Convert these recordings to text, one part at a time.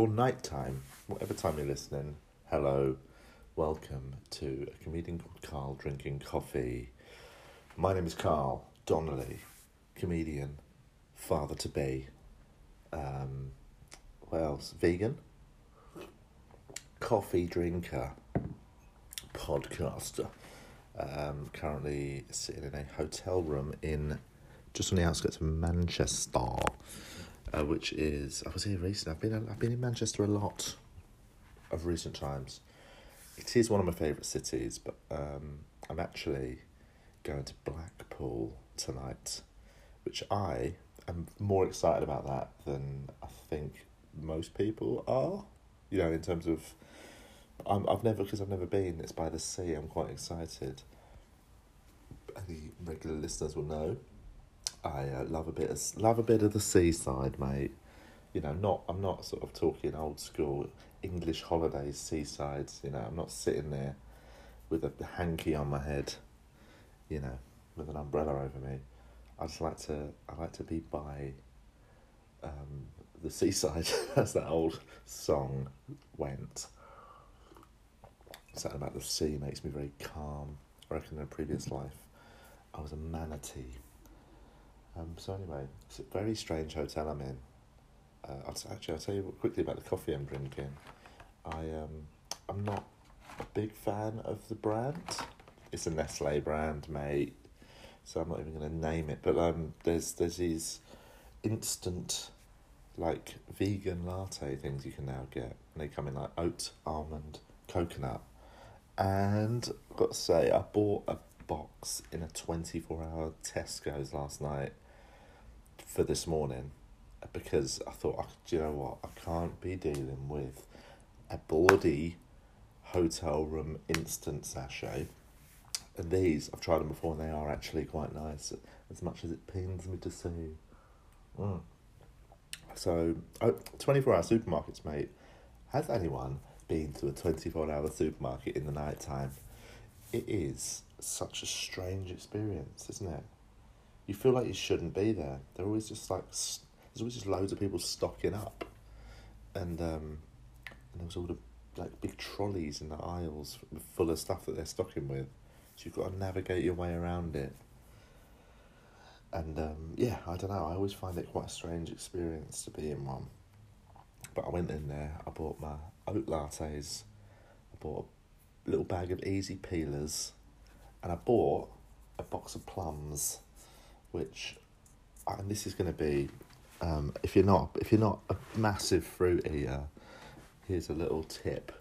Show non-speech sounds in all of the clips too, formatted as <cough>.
or nighttime, whatever time you're listening. Hello, welcome to a comedian called Carl drinking coffee. My name is Carl Donnelly, comedian, father to be. Um, what else? Vegan, coffee drinker, podcaster. Um, currently sitting in a hotel room in just on the outskirts of Manchester, uh, which is I was here recently. I've been I've been in Manchester a lot of recent times. It is one of my favourite cities, but um, I'm actually going to Blackpool tonight, which I am more excited about that than I think most people are. You know, in terms of I'm, I've never because I've never been. It's by the sea. I'm quite excited. Any regular listeners will know. I uh, love a bit of love a bit of the seaside, mate. You know, not I'm not sort of talking old school English holidays seasides. You know, I'm not sitting there with a hanky on my head. You know, with an umbrella over me. I just like to I like to be by um, the seaside, <laughs> as that old song went. Something about the sea makes me very calm. I reckon in a previous life, I was a manatee. So anyway, it's a very strange hotel I'm in. Uh, I'll actually I'll tell you quickly about the coffee I'm drinking. I um I'm not a big fan of the brand. It's a Nestle brand, mate. So I'm not even going to name it. But um, there's there's these instant like vegan latte things you can now get. And they come in like oat, almond, coconut. And I've got to say, I bought a box in a 24 hour Tesco's last night for this morning because I thought, do you know what? I can't be dealing with a bloody hotel room instant sachet. And these, I've tried them before and they are actually quite nice, as much as it pains me to say. Mm. So, oh, 24 hour supermarkets, mate. Has anyone been to a 24 hour supermarket in the night time? It is such a strange experience, isn't it? You feel like you shouldn't be there. They're always just like, there's always just loads of people stocking up. And, um, and there's all the like big trolleys in the aisles full of stuff that they're stocking with. So you've got to navigate your way around it. And um, yeah, I don't know. I always find it quite a strange experience to be in one. But I went in there. I bought my oat lattes. I bought a little bag of easy peelers, and I bought a box of plums, which, and this is going to be, um, if you're not if you're not a massive fruit eater, here's a little tip,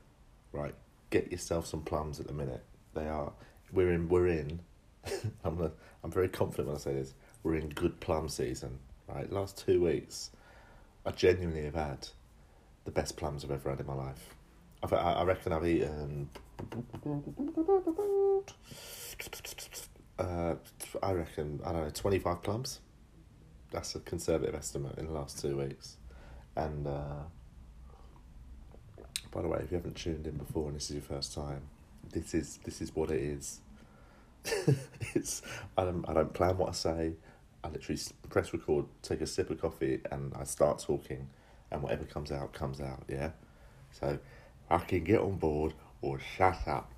right? Get yourself some plums at the minute. They are we're in we're in. <laughs> I'm gonna, I'm very confident when I say this we're in good plum season, right? Last two weeks, I genuinely have had the best plums I've ever had in my life. I've, I reckon I've eaten. Uh, I reckon I don't know twenty five plums. That's a conservative estimate in the last two weeks, and uh, by the way, if you haven't tuned in before and this is your first time, this is this is what it is. <laughs> it's I don't I don't plan what I say. I literally press record, take a sip of coffee, and I start talking, and whatever comes out comes out. Yeah, so I can get on board or shut up.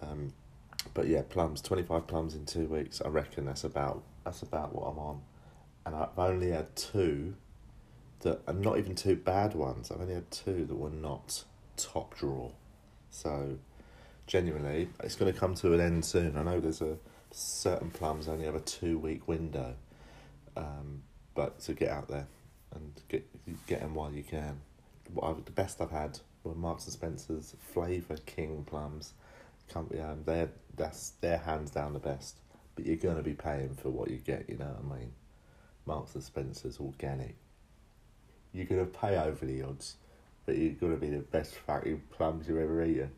Um, but yeah, plums, twenty five plums in two weeks. I reckon that's about that's about what I'm on, and I've only had two that are not even two bad ones. I've only had two that were not top draw. So genuinely, it's going to come to an end soon. I know there's a certain plums only have a two week window, um, but to get out there and get get them while you can. What I've, the best I've had were Marks and Spencer's Flavour King plums. Um, they're that's they're hands down the best. But you're gonna be paying for what you get. You know what I mean? Marks and Spencer's organic. You're gonna pay over the odds, but you're gonna be the best fucking plums you've ever eaten.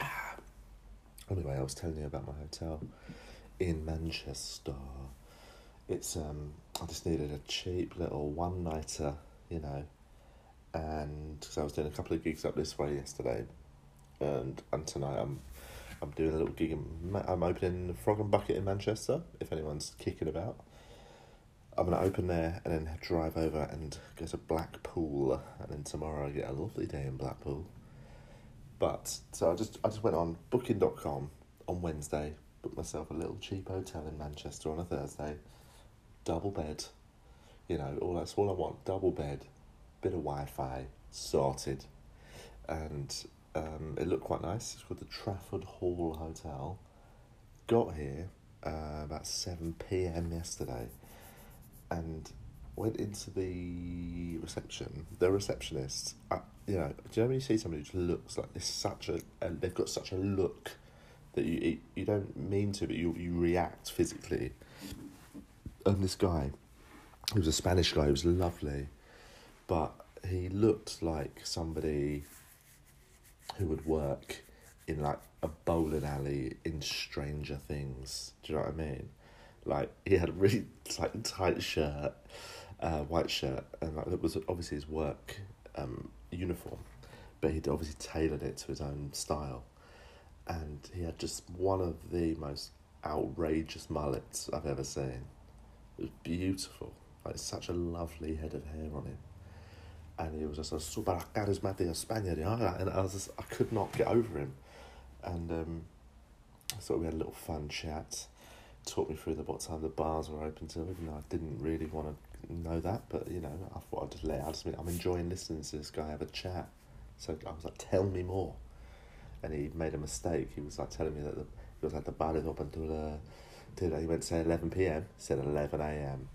<sighs> Anyway, I was telling you about my hotel in Manchester. It's um, I just needed a cheap little one nighter, you know, and because I was doing a couple of gigs up this way yesterday, and and tonight I'm I'm doing a little gig. In, I'm opening Frog and Bucket in Manchester. If anyone's kicking about, I'm gonna open there and then drive over and go to Blackpool, and then tomorrow I get a lovely day in Blackpool. But so I just I just went on Booking.com on Wednesday, booked myself a little cheap hotel in Manchester on a Thursday, double bed, you know, all that's all I want, double bed, bit of Wi-Fi, sorted, and um, it looked quite nice. It's called the Trafford Hall Hotel. Got here uh, about seven p.m. yesterday, and went into the reception. The receptionist, uh, you know, do you know when you see somebody who looks like this? Such a, and they've got such a look that you you don't mean to, but you you react physically. And this guy, he was a Spanish guy. He was lovely, but he looked like somebody who would work in like a bowling alley in Stranger Things. Do you know what I mean? Like he had a really like tight shirt, uh, white shirt, and like it was obviously his work um, uniform, but he'd obviously tailored it to his own style, and he had just one of the most outrageous mullets I've ever seen. It was beautiful. Like such a lovely head of hair on him and he was just a super charismatic Spaniard, and I was just, I could not get over him, and um, so we had a little fun chat, talked me through the what time the bars were open till, even though I didn't really want to know that, but you know, I thought I'd just let I just mean, I'm enjoying listening to this guy have a chat, so I was like, tell me more, and he made a mistake. He was like telling me that the, he was like the bar is open till till he went to say eleven p.m. said eleven a.m.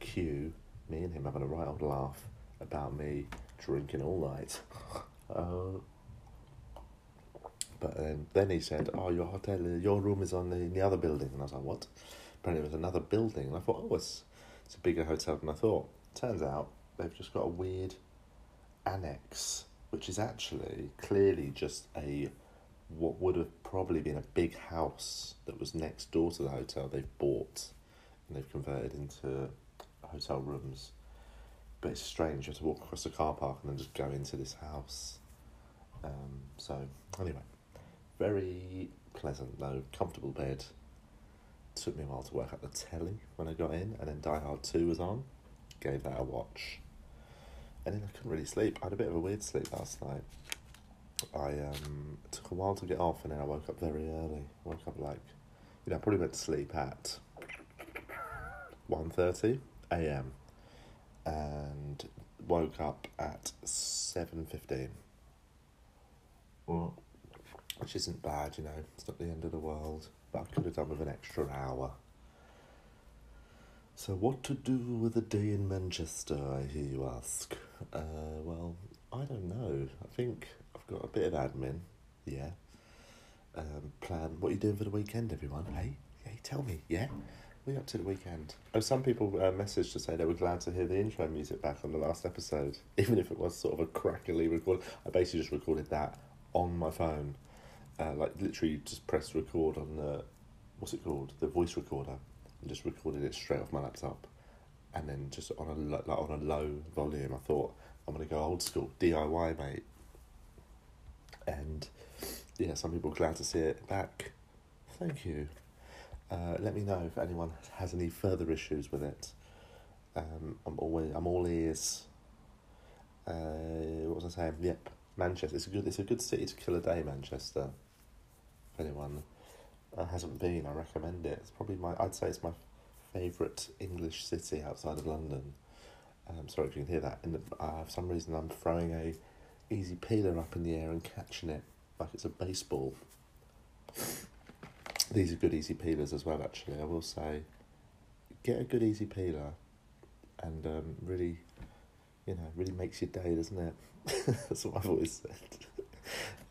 Cue me and him having a right old laugh about me drinking all night. Uh, but then, then he said, "Oh, your hotel, your room is on the, in the other building," and I was like, "What?" Apparently, it was another building, and I thought, "Oh, it's it's a bigger hotel than I thought." Turns out they've just got a weird annex, which is actually clearly just a what would have probably been a big house that was next door to the hotel they've bought and they've converted into hotel rooms but it's strange. You have to walk across the car park and then just go into this house. Um, so anyway, very pleasant though, comfortable bed. Took me a while to work out the telly when I got in, and then Die Hard Two was on. Gave that a watch, and then I couldn't really sleep. I had a bit of a weird sleep last night. I um, took a while to get off, and then I woke up very early. I woke up like, you know, I probably went to sleep at 1.30 a.m and woke up at 7.15. well, Which isn't bad, you know, it's not the end of the world, but I could have done with an extra hour. So, what to do with a day in Manchester, I hear you ask? Uh, well, I don't know. I think I've got a bit of admin, yeah. Um, plan. What are you doing for the weekend, everyone? Hey, hey, tell me, yeah? Up to the weekend? Oh, some people uh, messaged to say they were glad to hear the intro music back on the last episode, <laughs> even if it was sort of a crackly record. I basically just recorded that on my phone, uh, like literally just pressed record on the what's it called, the voice recorder, and just recorded it straight off my laptop, and then just on a like on a low volume. I thought I'm gonna go old school DIY, mate, and yeah, some people glad to see it back. Thank you. Uh, let me know if anyone has any further issues with it. Um, I'm always I'm all ears. Uh, what was I saying? Yep, Manchester. It's a good it's a good city to kill a day. Manchester. If anyone uh, hasn't been, I recommend it. It's probably my I'd say it's my favourite English city outside of London. Um, sorry if you can hear that. And uh, for some reason, I'm throwing a easy peeler up in the air and catching it like it's a baseball. These are good easy peelers as well, actually. I will say, get a good easy peeler, and um, really, you know, really makes your day, doesn't it? <laughs> That's what I've always said.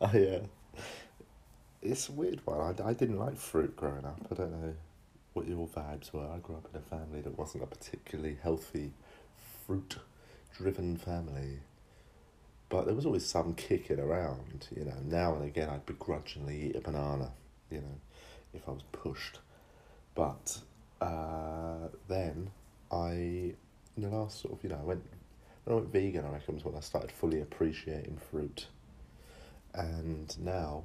<laughs> I uh, it's a weird one. I, I didn't like fruit growing up. I don't know what your vibes were. I grew up in a family that wasn't a particularly healthy, fruit driven family. But there was always some kicking around, you know. Now and again, I'd begrudgingly eat a banana, you know if I was pushed. But uh, then I, in the last sort of, you know, I went, when I went vegan, I reckon was when I started fully appreciating fruit. And now,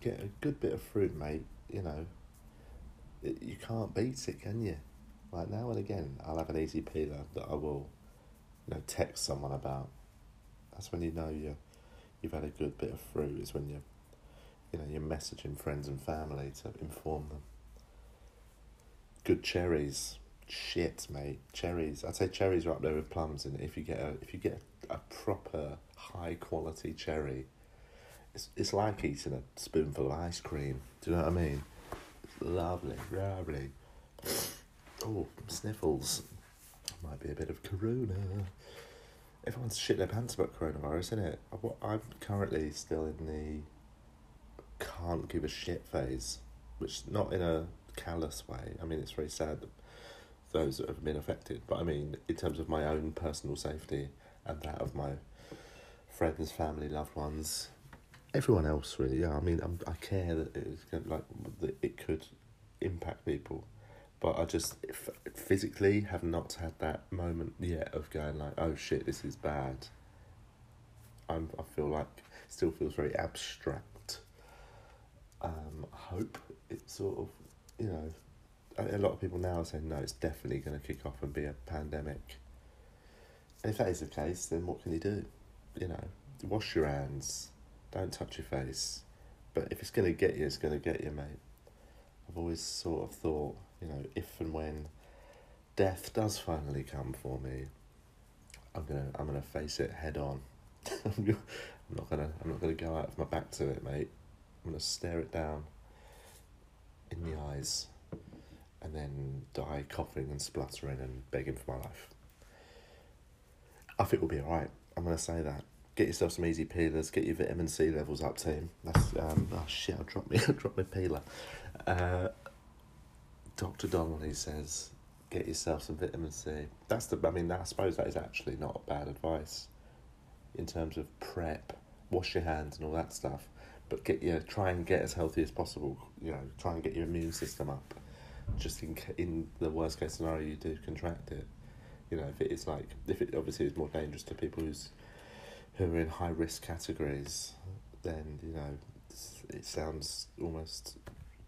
get a good bit of fruit, mate, you know, it, you can't beat it, can you? Like now and again, I'll have an easy peeler that I will, you know, text someone about. That's when you know you you've had a good bit of fruit. Is when you, you know, you're messaging friends and family to inform them. Good cherries, shit, mate. Cherries. I'd say cherries are up there with plums. And if you get a if you get a proper high quality cherry, it's it's like eating a spoonful of ice cream. Do you know what I mean? Lovely, lovely. Oh, sniffles. Might be a bit of corona. Everyone's shit their pants about coronavirus, isn't it? I'm currently still in the can't give a shit phase, which not in a callous way. I mean, it's very sad that those that have been affected, but I mean, in terms of my own personal safety and that of my friends, family, loved ones, everyone else really. Yeah, I mean, I'm, i care that it's going like that it could impact people, but I just physically have not had that moment yet of going like, oh shit, this is bad. I'm. I feel like still feels very abstract. Um, hope it sort of, you know, a lot of people now are saying no, it's definitely going to kick off and be a pandemic. And if that is the case, then what can you do? You know, wash your hands, don't touch your face. But if it's going to get you, it's going to get you, mate. I've always sort of thought, you know, if and when death does finally come for me, I'm gonna I'm gonna face it head on. <laughs> I'm not gonna I'm not gonna go out of my back to it, mate. I'm gonna stare it down in the eyes and then die coughing and spluttering and begging for my life. I think we'll be alright. I'm gonna say that. Get yourself some easy peelers. Get your vitamin C levels up, team. That's um. Oh shit! I dropped me. <laughs> I dropped my peeler. Uh, Doctor Donnelly says, get yourself some vitamin C. That's the. I mean, I suppose that is actually not bad advice. In terms of prep, wash your hands and all that stuff, but get your try and get as healthy as possible. You know, try and get your immune system up. Just in in the worst case scenario, you do contract it. You know, if it is like if it obviously is more dangerous to people who's who are in high risk categories, then you know it sounds almost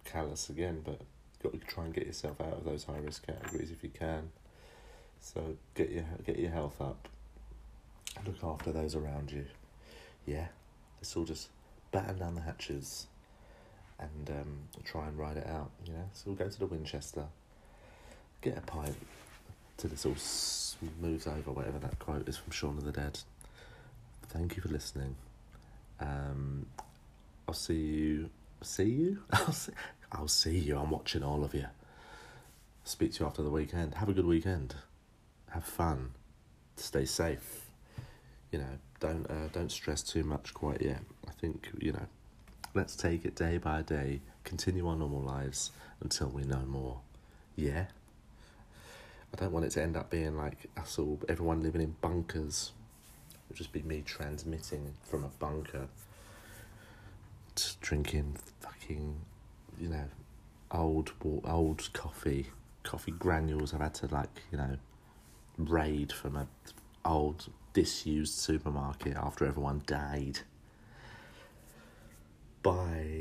callous again, but you've got to try and get yourself out of those high risk categories if you can. So get your get your health up. Look after those around you. Yeah, let's all just batten down the hatches and um, try and ride it out. You know, so we'll go to the Winchester, get a pint till this all smooths over. Whatever that quote is from Shaun of the Dead thank you for listening. Um, I'll see you. See you? <laughs> I'll see, I'll see you. I'm watching all of you. Speak to you after the weekend. Have a good weekend. Have fun. Stay safe. You know, don't uh, don't stress too much quite yet. I think you know. Let's take it day by day. Continue our normal lives until we know more. Yeah. I don't want it to end up being like us all, everyone living in bunkers It would just be me transmitting from a bunker, drinking fucking, you know, old old coffee, coffee granules. I've had to like, you know, raid from a old disused supermarket after everyone died. Bye.